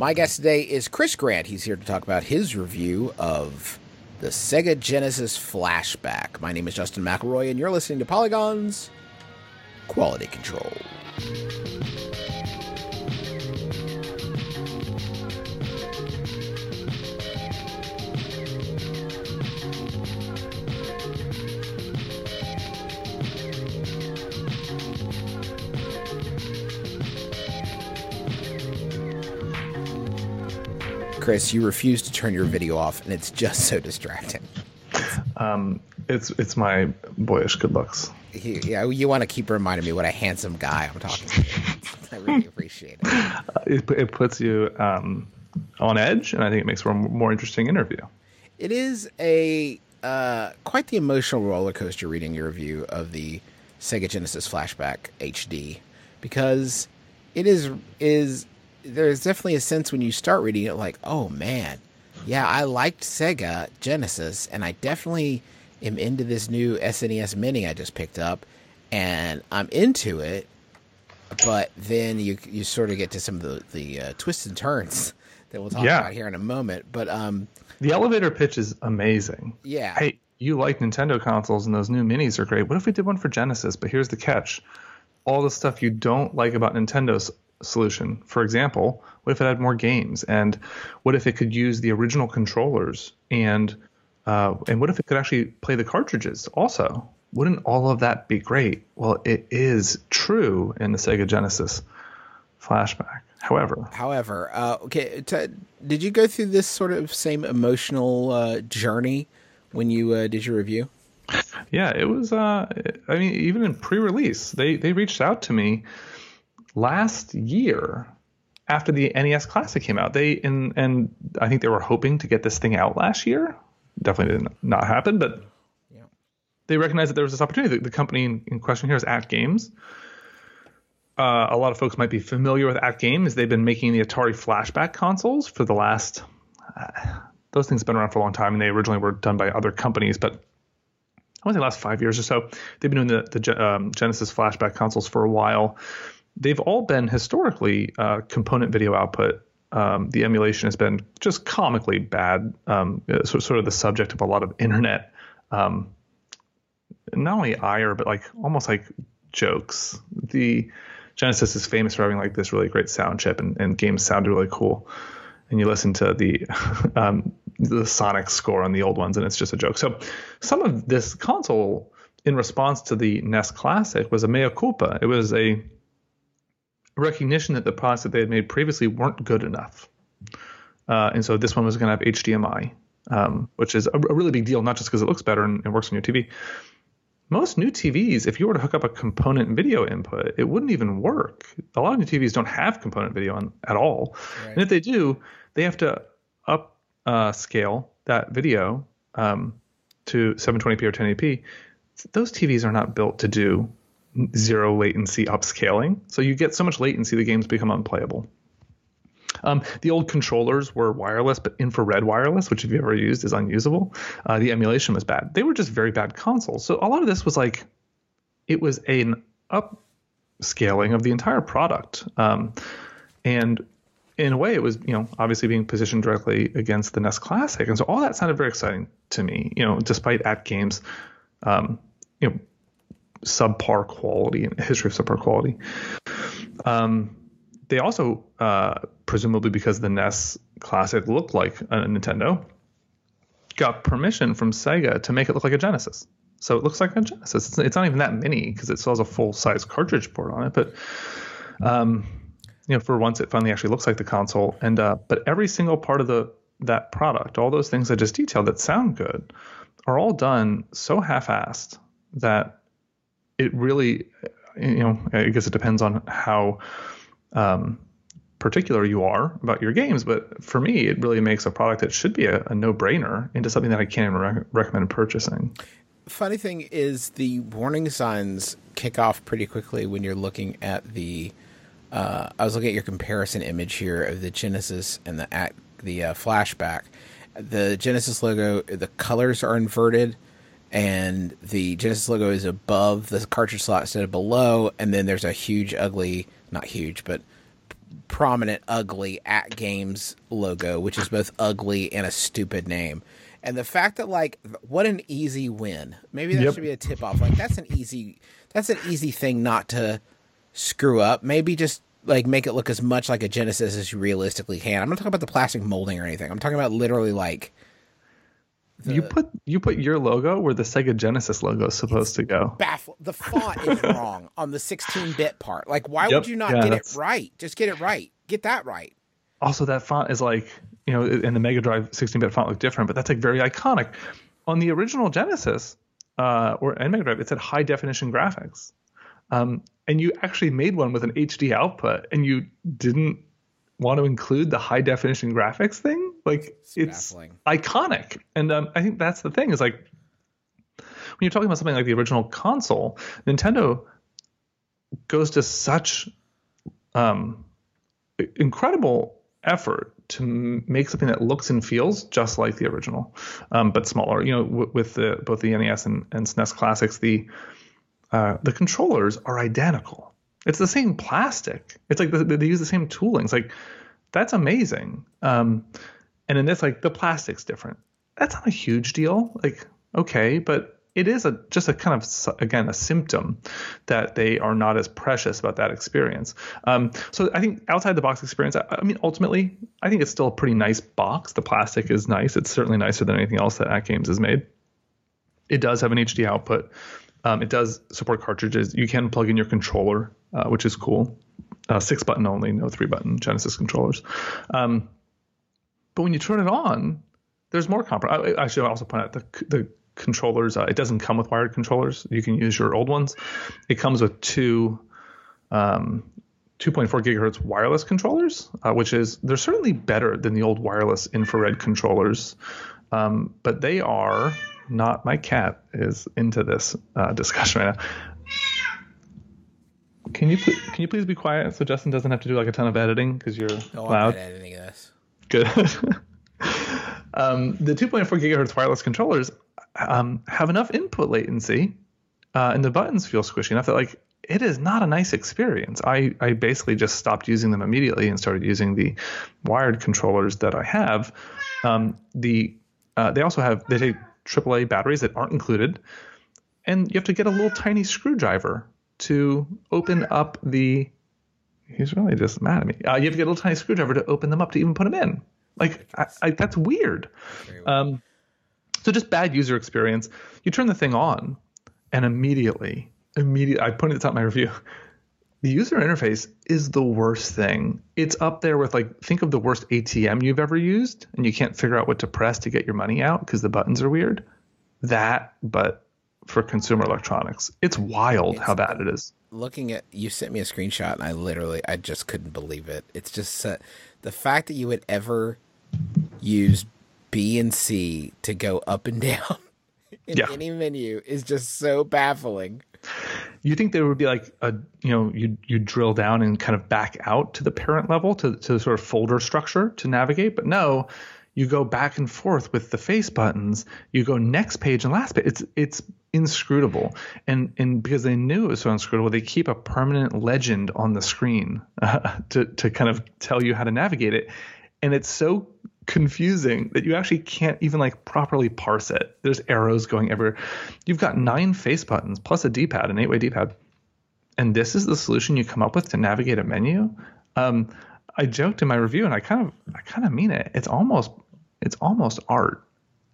My guest today is Chris Grant. He's here to talk about his review of the Sega Genesis Flashback. My name is Justin McElroy, and you're listening to Polygon's Quality Control. Chris, you refuse to turn your video off, and it's just so distracting. Um, it's it's my boyish good looks. He, yeah, you want to keep reminding me what a handsome guy I'm talking to. I really appreciate it. It, it puts you um, on edge, and I think it makes for a more interesting interview. It is a uh, quite the emotional roller coaster reading your review of the Sega Genesis Flashback HD because it is is there's definitely a sense when you start reading it like, oh man, yeah, I liked Sega Genesis, and I definitely am into this new SNES Mini I just picked up, and I'm into it. But then you you sort of get to some of the the uh, twists and turns that we'll talk Yeah. about here in a moment. But um, The elevator pitch is amazing. yeah, Hey, you like Nintendo consoles, and those new minis are great. What if we did one for Genesis? But here's the catch: all the stuff you don't like about Nintendo's solution. For example, what if it had more games? And what if it could use the original controllers? And uh, and what if it could actually play the cartridges also? Wouldn't all of that be great? Well, it is true in the Sega Genesis flashback. However, However, uh, okay, t- did you go through this sort of same emotional uh, journey when you uh, did your review? Yeah, it was. Uh, I mean, even in pre-release, they they reached out to me last year after the NES Classic came out. They and and I think they were hoping to get this thing out last year. Definitely did not happen, but Yeah. they recognized that there was this opportunity. The, the company in, in question here is AtGames. Uh, a lot of folks might be familiar with AtGames. They've been making the Atari Flashback consoles for the last. Uh, those things have been around for a long time, and they originally were done by other companies, but I want to say the last five years or so. They've been doing the, the um, Genesis flashback consoles for a while. They've all been historically uh, component video output. Um, the emulation has been just comically bad, um, uh, so, sort of the subject of a lot of internet, um, not only ire, but like almost like jokes. The Genesis is famous for having like this really great sound chip, and, and games sounded really cool and you listen to the um, the Sonic score on the old ones, and it's just a joke. So some of this console, in response to the NES Classic, was a mea culpa. It was a recognition that the products that they had made previously weren't good enough, uh, and so this one was going to have HDMI, um, which is a, a really big deal, not just because it looks better and, and works on your TV. Most new TVs, if you were to hook up a component video input, it wouldn't even work. A lot of new TVs don't have component video on at all, and if they do, they have to up uh, scale that video um, to 720p or 1080p. Those TVs are not built to do zero latency upscaling, so you get so much latency the games become unplayable. Um, the old controllers were wireless, but infrared wireless, which if you ever used is unusable. Uh, the emulation was bad. They were just very bad consoles. So a lot of this was like, it was an upscaling of the entire product. Um, and in a way, it was, you know, obviously being positioned directly against the NES Classic. And so all that sounded very exciting to me, you know, despite AtGames, um, you know, subpar quality and history of subpar quality. Um, they also, uh, presumably because the NES Classic looked like a Nintendo, got permission from Sega to make it look like a Genesis. So it looks like a Genesis. It's, it's not even that mini because it still has a full size cartridge port on it, but um, you know, for once it finally actually looks like the console. And uh, but every single part of the that product, all those things I just detailed that sound good, are all done so half-assed that it really, you know, I guess it depends on how um, particular you are about your games. But for me, it really makes a product that should be a, a no-brainer into something that I can't even rec- recommend purchasing. Funny thing is, the warning signs kick off pretty quickly when you're looking at the. Uh, I was looking at your comparison image here of the Genesis and the at the uh, flashback. The Genesis logo, the colors are inverted, and the Genesis logo is above the cartridge slot instead of below. And then there's a huge, ugly, not huge, but prominent, ugly AtGames logo, which is both ugly and a stupid name. And the fact that like what an easy win. Maybe that Yep. should be a tip off. Like that's an easy that's an easy thing not to screw up. Maybe just like make it look as much like a Genesis as you realistically can. I'm not talking about the plastic molding or anything. I'm talking about literally like you put you put your logo where the Sega Genesis logo is supposed to go. baffle the font is wrong on the 16 bit part. Like why Yep. would you not Yeah, get it right? Just get it right. Get that right. Also, that font is like you know, in the Mega Drive 16-bit font looked different, but that's like very iconic. On the original Genesis uh, or and Mega Drive, it said high definition graphics, um, and you actually made one with an HD output, and you didn't want to include the high definition graphics thing. Like it's, baffling. iconic, and um, I think that's the thing is like when you're talking about something like the original console, Nintendo goes to such um, incredible effort to make something that looks and feels just like the original, um, but smaller. You know, w- with the both the NES and, and SNES classics, the uh, the controllers are identical. It's the same plastic. It's like the, they use the same tooling. It's like that's amazing. Um, and in this, like the plastic's different. That's not a huge deal. Like okay, but it is a just a kind of again a symptom that they are not as precious about that experience. Um, so I think outside the box experience, I, I mean, ultimately, I think it's still a pretty nice box. The plastic is nice. It's certainly nicer than anything else that AtGames has made. It does have an HD output. Um, it does support cartridges. You can plug in your controller, uh, which is cool. Uh, six button only, no three button Genesis controllers. Um, but when you turn it on, there's more compromise. I, I should also point out the the controllers. Uh, it doesn't come with wired controllers. You can use your old ones. It comes with two. Um, 2.4 gigahertz wireless controllers, uh, which is they're certainly better than the old wireless infrared controllers, um, but they are not. My cat is into this uh, discussion right now. Can you pl- can you please be quiet so Justin doesn't have to do like a ton of editing because you're No, loud. Good. um, the 2.4 gigahertz wireless controllers um, have enough input latency, uh, and the buttons feel squishy enough that like it is not a nice experience. I I basically just stopped using them immediately and started using the wired controllers that I have. Um, the uh, they also have they take AAA batteries that aren't included, and you have to get a little tiny screwdriver to open up the He's really just mad at me. Uh, you have to get a little tiny screwdriver to open them up to even put them in. Like, I, I, that's weird. Um, so just bad user experience. You turn the thing on, and immediately, immediately, I pointed this top of my review. The user interface is the worst thing. It's up there with like, think of the worst ATM you've ever used, and you can't figure out what to press to get your money out because the buttons are weird. That, but for consumer electronics, it's wild how bad it is. Looking at you sent me a screenshot and I literally I just couldn't believe it. It's just uh, the fact that you would ever use B and C to go up and down in Yeah. any menu is just so baffling. you think there would be like a you know you you drill down and kind of back out to the parent level to to the sort of folder structure to navigate but no you go back and forth with the face buttons you go next page and last page it's it's inscrutable and and because they knew it was so inscrutable they keep a permanent legend on the screen uh, to to kind of tell you how to navigate it and it's so confusing that you actually can't even like properly parse it. There's arrows going everywhere. You've got nine face buttons plus a D-pad, an eight-way D-pad, and this is the solution you come up with to navigate a menu. Um, I joked in my review, and I kind of, I kind of mean it. It's almost, it's almost art.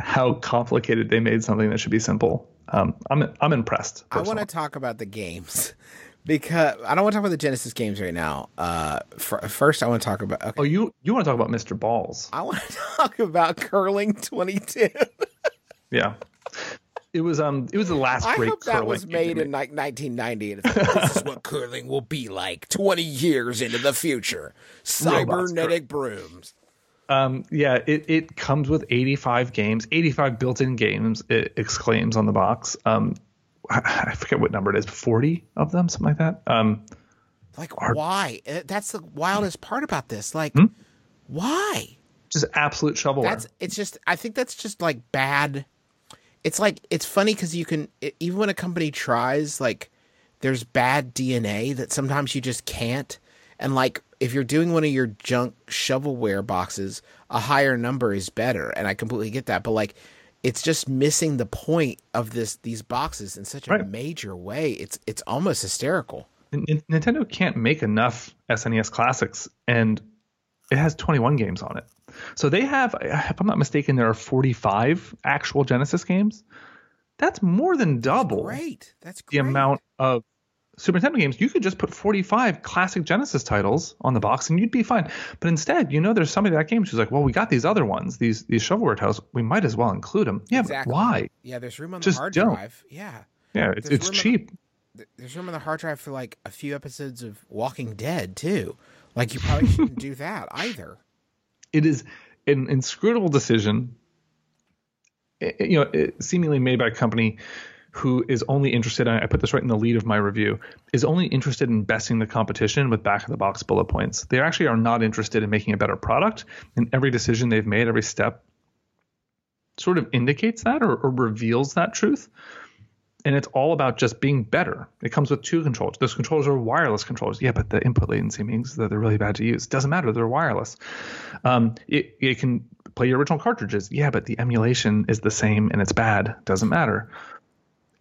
How complicated they made something that should be simple. Um, I'm, I'm impressed. I want to talk about the games because I don't want to talk about the Genesis games right now. Uh, fir- first, I want to talk about. Okay, Oh, you, you want to talk about Mr. Balls? I want to talk about curling 22. Yeah. It was um it was the last I great hope that was made in like 1990. And it's like, this is what curling will be like 20 years into the future. Cybernetic brooms. Um, yeah, it, it comes with 85 games, 85 built-in games. It exclaims on the box. Um, I, I forget what number it is, 40 of them, something like that. Um, Like, why? Uh, That's the wildest part about this. Like, Hmm? why? just absolute shovelware. That's it's just. I think that's just like bad. It's like it's funny because you can it, even when a company tries like there's bad DNA that sometimes you just can't. And like if you're doing one of your junk shovelware boxes, a higher number is better, and I completely get that. But like, it's just missing the point of this these boxes in such a right. major way. It's it's almost hysterical. Nintendo can't make enough SNES classics, and it has 21 games on it. So they have, if I'm not mistaken, there are 45 actual Genesis games. That's more than double. That's great. That's great. the amount of Super Nintendo games, you could just put 45 classic Genesis titles on the box and you'd be fine. But instead, you know, there's somebody that game who's like, well, we got these other ones, these these shovelware titles, we might as well include them. Yeah, exactly. why? Yeah, there's room on just the hard don't. drive. Yeah. Yeah, it's, it's cheap. The, there's room on the hard drive for like a few episodes of Walking Dead too. Like you probably shouldn't do that either. It is an inscrutable decision, eh, eh, you know, seemingly made by a company who is only interested, I put this right in the lead of my review, is only interested in besting the competition with back of the box bullet points. They actually are not interested in making a better product. And every decision they've made, every step sort of indicates that or, or reveals that truth. And it's all about just being better. It comes with two controllers. Those controllers are wireless controllers. Yeah, but the input latency means that they're really bad to use. Doesn't matter. They're wireless. Um, it, it can play your original cartridges. Yeah, but the emulation is the same and it's bad. Doesn't matter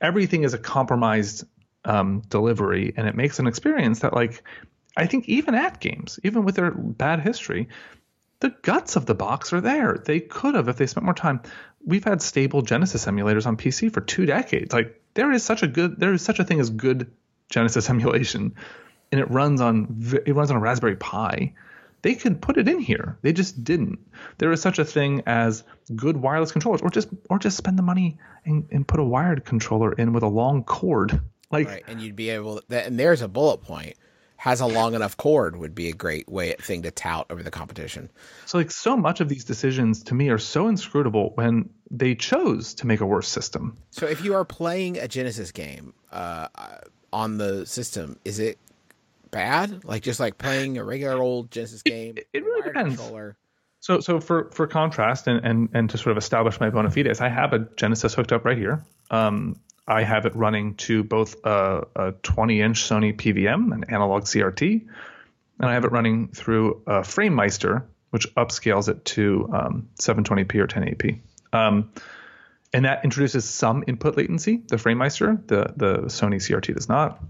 everything is a compromised um, delivery, and it makes an experience that like I think even AtGames, even with their bad history, the guts of the box are there. They could have if they spent more time. We've had stable Genesis emulators on PC for two decades. Like there is such a good there is such a thing as good Genesis emulation, and it runs on it runs on a Raspberry Pi they could put it in here. They just didn't. There is such a thing as good wireless controllers, or just or just spend the money and, and put a wired controller in with a long cord. Like, right, and you'd be able. To, and there's a bullet point. Has a long enough cord would be a great way thing to tout over the competition. So like so much of these decisions to me are so inscrutable when they chose to make a worse system. So if you are playing a Genesis game uh, on the system, is it bad? Like just like playing a regular old Genesis game. It, it really depends. Controller. So so for for contrast and, and and to sort of establish my bona fides, I have a Genesis hooked up right here. Um, I have it running to both a, a 20 inch Sony PVM, an analog CRT, and I have it running through a FrameMeister, which upscales it to um, 720p or 1080p. Um, and that introduces some input latency. The FrameMeister, the the Sony CRT does not.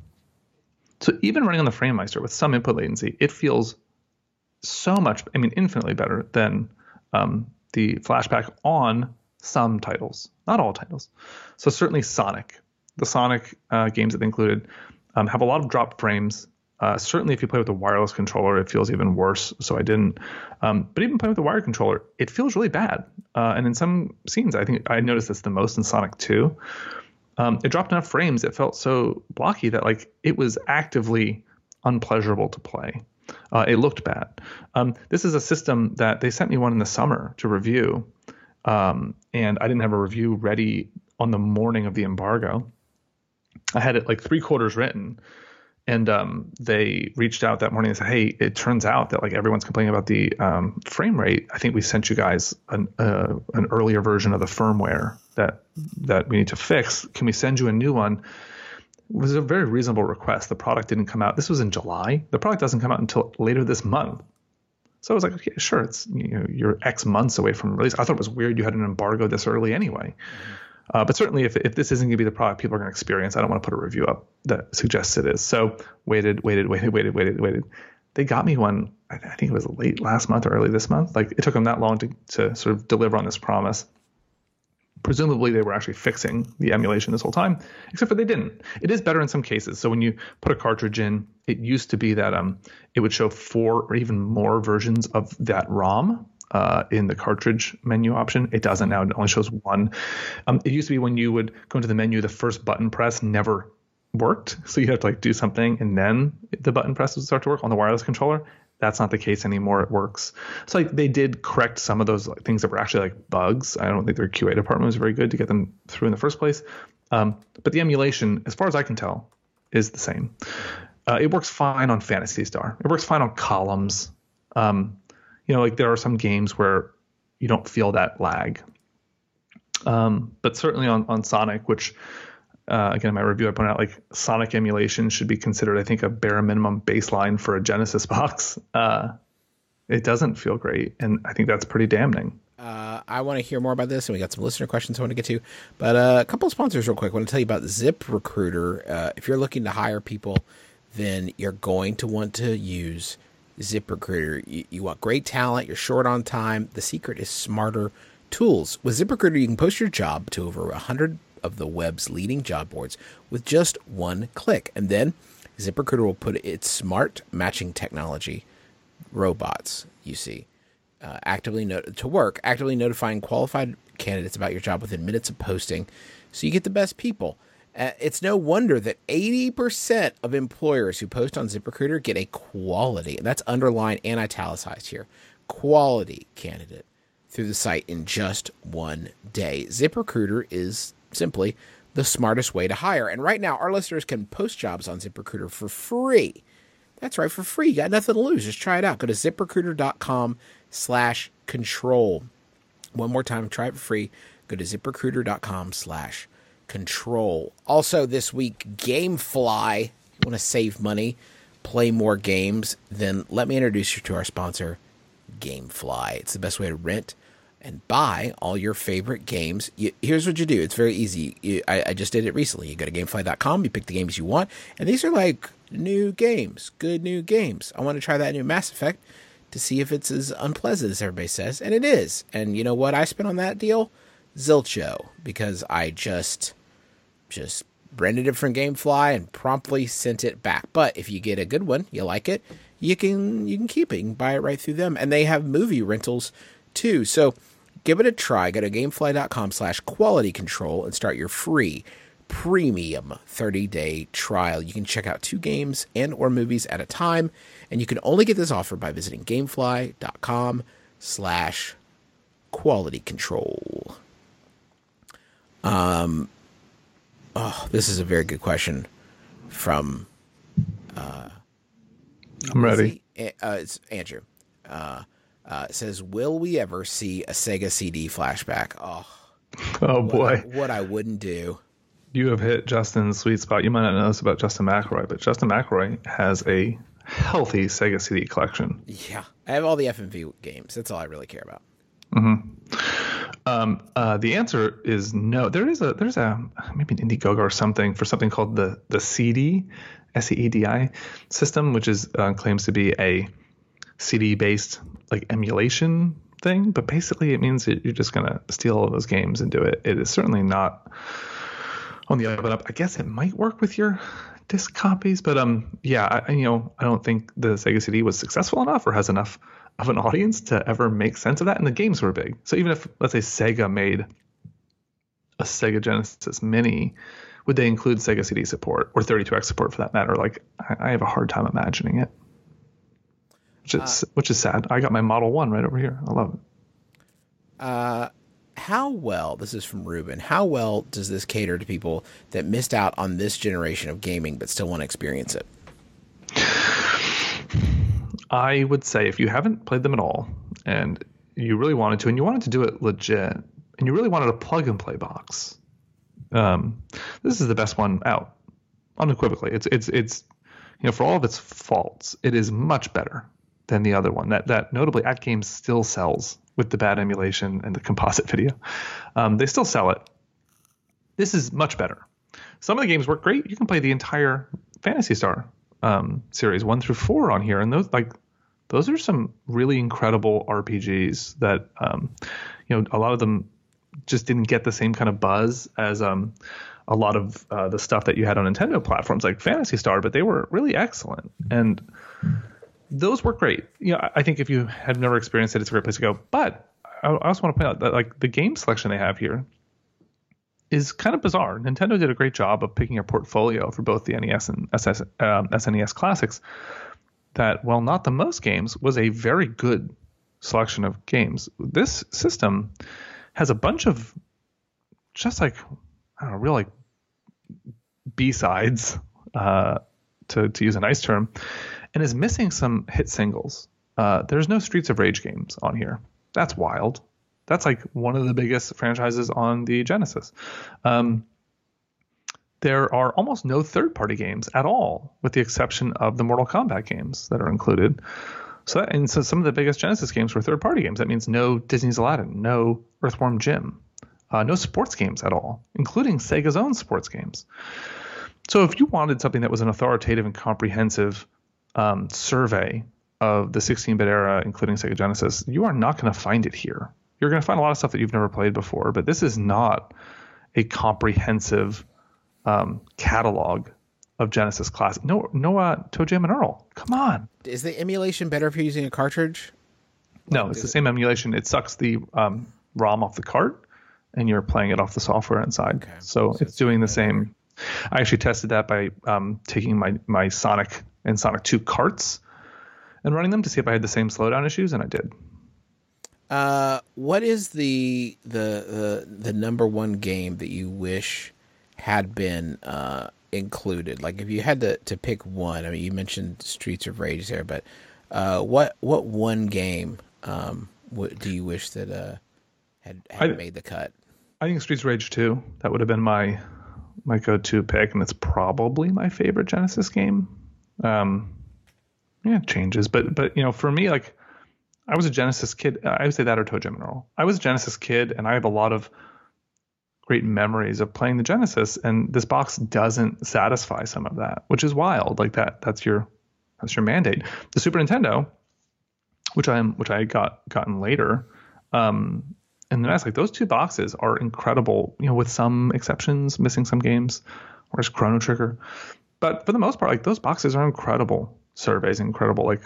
So even running on the FrameMeister with some input latency, it feels so much, I mean, infinitely better than um, the flashback on some titles, not all titles. So certainly Sonic, the Sonic uh, games that they included um, have a lot of drop frames. Uh, certainly, if you play with a wireless controller, it feels even worse. So I didn't. Um, but even playing with a wired controller, it feels really bad. Uh, and in some scenes, I think I noticed this the most in Sonic 2 um, it dropped enough frames. It felt so blocky that like it was actively unpleasurable to play. Uh, it looked bad. Um, this is a system that they sent me one in the summer to review, um, and I didn't have a review ready on the morning of the embargo. I had it like three quarters written, and um, they reached out that morning and said, "Hey, it turns out that like everyone's complaining about the um, frame rate. I think we sent you guys an uh, an earlier version of the firmware that that we need to fix. Can we send you a new one?" It was a very reasonable request. The product didn't come out. This was in July. The product doesn't come out until later this month. So I was like, okay, sure, it's you know you're X months away from release. I thought it was weird you had an embargo this early anyway. Mm-hmm. Uh, but certainly, if, if this isn't going to be the product people are going to experience, I don't want to put a review up that suggests it is. So waited, waited, waited, waited, waited, waited. They got me one. I think it was late last month or early this month. Like it took them that long to to sort of deliver on this promise. Presumably, they were actually fixing the emulation this whole time, except for they didn't. It is better in some cases. So when you put a cartridge in, it used to be that um, it would show four or even more versions of that ROM uh, in the cartridge menu option. It doesn't now. It only shows one. Um, it used to be when you would go into the menu, the first button press never worked. So you have to like do something and then the button press would start to work on the wireless controller. That's not the case anymore. It works. So like they did correct some of those like, things that were actually like bugs. I don't think their QA department was very good to get them through in the first place. Um, but the emulation, as far as I can tell, is the same. Uh, it works fine on Phantasy Star. It works fine on Columns. Um, you know, like there are some games where you don't feel that lag. Um, but certainly on, on Sonic, which uh, again, in my review, I point out like Sonic emulation should be considered, I think, a bare minimum baseline for a Genesis box. Uh, it doesn't feel great, and I think that's pretty damning. Uh, I want to hear more about this, and we got some listener questions I want to get to. But uh, a couple of sponsors, real quick. I want to tell you about ZipRecruiter. Uh, if you're looking to hire people, then you're going to want to use ZipRecruiter. You, you want great talent, you're short on time. The secret is smarter tools. With ZipRecruiter, you can post your job to over 100 of the web's leading job boards with just one click. And then ZipRecruiter will put its smart matching technology, robots, you see, uh, actively not- to work, actively notifying qualified candidates about your job within minutes of posting so you get the best people. Uh, it's no wonder that 80% of employers who post on ZipRecruiter get a quality, and that's underlined and italicized here, quality candidate through the site in just one day. ZipRecruiter is simply the smartest way to hire. And right now, our listeners can post jobs on ZipRecruiter for free. That's right, for free. You got nothing to lose. Just try it out. Go to ziprecruiter.com slash control. One more time, try it for free. Go to ziprecruiter.com slash control. Also, this week, Gamefly. You want to save money, play more games, then let me introduce you to our sponsor, Gamefly. It's the best way to rent and buy all your favorite games. You, here's what you do. It's very easy. You, I, I, just did it recently. You go to gamefly.com, you pick the games you want, and these are like new games, good new games. I want to try that new Mass Effect to see if it's as unpleasant as everybody says, and it is. And you know what I spent on that deal? Zilcho, because I just just rented it from Gamefly and promptly sent it back. But if you get a good one, you like it, you can you can keep it. You can buy it right through them, and they have movie rentals too. So Give it a try. Go to gamefly.com slash quality control and start your free premium 30-day trial. You can check out two games and or movies at a time, and you can only get this offer by visiting gamefly.com slash quality control. Um, oh, this is a very good question from. Uh, I'm ready. Uh, it's Andrew. Uh, uh, says, "Will we ever see a Sega CD flashback?" Oh, oh what boy, I, what I wouldn't do. You have hit Justin's sweet spot. You might not know this about Justin McElroy, but Justin McElroy has a healthy Sega CD collection. Yeah, I have all the FMV games. That's all I really care about. Mm-hmm. Um, uh, the answer is no. There is a there's a maybe an Indiegogo or something for something called the the CD S E E D I system, which is uh, claims to be a CD based like emulation thing, but basically it means that you're just gonna steal all those games and do it. It is certainly not on the up and up. I guess it might work with your disc copies, but um, yeah, I, you know, I don't think the Sega CD was successful enough or has enough of an audience to ever make sense of that. And the games were big, so even if let's say Sega made a Sega Genesis Mini, would they include Sega CD support or 32x support for that matter? Like, I, I have a hard time imagining it which is uh, which is sad. I got my Model One right over here. I love it. Uh, how well? This is from Ruben. How well does this cater to people that missed out on this generation of gaming but still want to experience it? I would say if you haven't played them at all and you really wanted to, and you wanted to do it legit, and you really wanted a plug and play box, um, this is the best one out, unequivocally. It's it's it's you know for all of its faults, it is much better than the other one. That that notably AtGames still sells with the bad emulation and the composite video. Um, they still sell it. This is much better. Some of the games work great. You can play the entire Phantasy Star um, series one through four on here, and those like those are some really incredible RPGs that um, you know a lot of them just didn't get the same kind of buzz as um, a lot of uh, the stuff that you had on Nintendo platforms like Fantasy Star, but they were really excellent and those work great. Know, I think if you have never experienced it, it's a great place to go. But I also want to point out that like the game selection they have here is kind of bizarre. Nintendo did a great job of picking a portfolio for both the NES and SS, um, SNES classics. That while not the most games, was a very good selection of games. This system has a bunch of just like I don't know, real like B sides, uh, to to use a nice term, and is missing some hit singles. Uh, there's no Streets of Rage games on here. That's wild. That's like one of the biggest franchises on the Genesis. Um, there are almost no third party games at all, with the exception of the Mortal Kombat games that are included. So, that, and so some of the biggest Genesis games were third party games. That means no Disney's Aladdin, no Earthworm Jim, uh, no sports games at all, including Sega's own sports games. So, if you wanted something that was an authoritative and comprehensive um, survey of the 16 bit era, including Sega Genesis, you are not going to find it here. You're going to find a lot of stuff that you've never played before, but this is not a comprehensive um, catalog of Genesis classic. No, no, uh, ToeJam and Earl. Come on. Is the emulation better if you're using a cartridge? No, it's the same emulation. It sucks the um, ROM off the cart, and you're playing it off the software inside. Okay. So, so, it's doing the same. I actually tested that by um, taking my my Sonic and Sonic 2 carts and running them to see if I had the same slowdown issues, and I did. Uh, what is the, the the the number one game that you wish had been uh, included? Like, if you had to, to pick one, I mean, you mentioned Streets of Rage there, but uh, what what one game um, what do you wish that uh, had, had I, made the cut? I think Streets of Rage 2. That would have been my my go-to pick, and it's probably my favorite Genesis game. Um, yeah, it changes, but but you know, for me, like I was a Genesis kid. I would say that or ToeJam and Earl. I was a Genesis kid, and I have a lot of great memories of playing the Genesis, and this box doesn't satisfy some of that, which is wild. Like that, that's your that's your mandate. The Super Nintendo, which I'm which I got gotten later, um, and the NES, like those two boxes are incredible. You know, with some exceptions, missing some games, whereas Chrono Trigger, but for the most part, like those boxes are incredible surveys, incredible like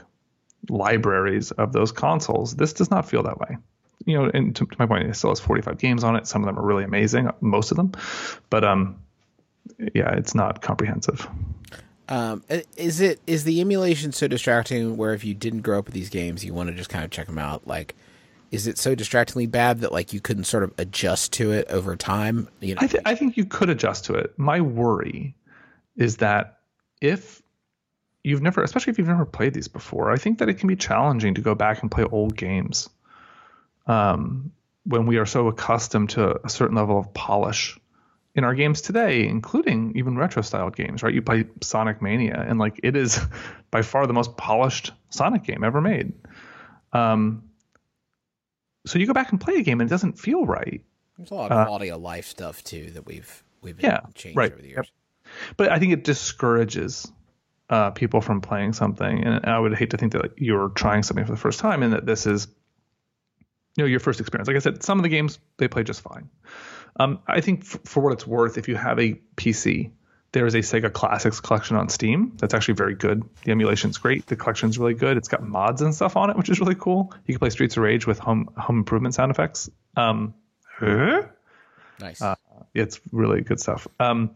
libraries of those consoles. This does not feel that way you know, and to, to, my point, it still has 45 games on it. Some of them are really amazing, most of them, but um, yeah, it's not comprehensive. Um, is it is the emulation so distracting? Where if you didn't grow up with these games, you want to just kind of check them out? Like, is it so distractingly bad that like you couldn't sort of adjust to it over time? You know, I, th- I think you could adjust to it. My worry is that if you've never, especially if you've never played these before, I think that it can be challenging to go back and play old games um, when we are so accustomed to a certain level of polish in our games today, including even retro styled games, right? You play Sonic Mania, and like it is by far the most polished Sonic game ever made. Um, so you go back and play a game, and it doesn't feel right. There's a lot of uh, quality of life stuff too that we've we've yeah, changed right. over the years. Yep. But I think it discourages uh, people from playing something, and I would hate to think that you're trying something for the first time, and that this is you know your first experience. Like I said, some of the games they play just fine. Um, I think f- for what it's worth, if you have a PC, there is a Sega Classics collection on Steam that's actually very good. The emulation's great. The collection's really good. It's got mods and stuff on it, which is really cool. You can play Streets of Rage with home home improvement sound effects. Um, nice. Uh, it's really good stuff. Um,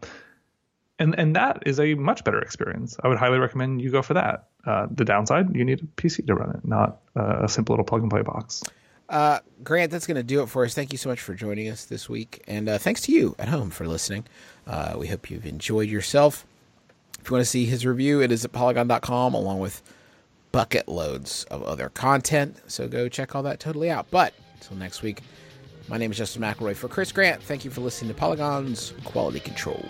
and and that is a much better experience. I would highly recommend you go for that. Uh, the downside, you need a PC to run it, not uh, a simple little plug and play box. Uh, Grant, that's going to do it for us. Thank you so much for joining us this week. And uh, thanks to you at home for listening. Uh, we hope you've enjoyed yourself. If you want to see his review, it is at polygon.com along with bucket loads of other content. So go check all that totally out. But until next week, my name is Justin McElroy for Chris Grant. Thank you for listening to Polygon's Quality Control.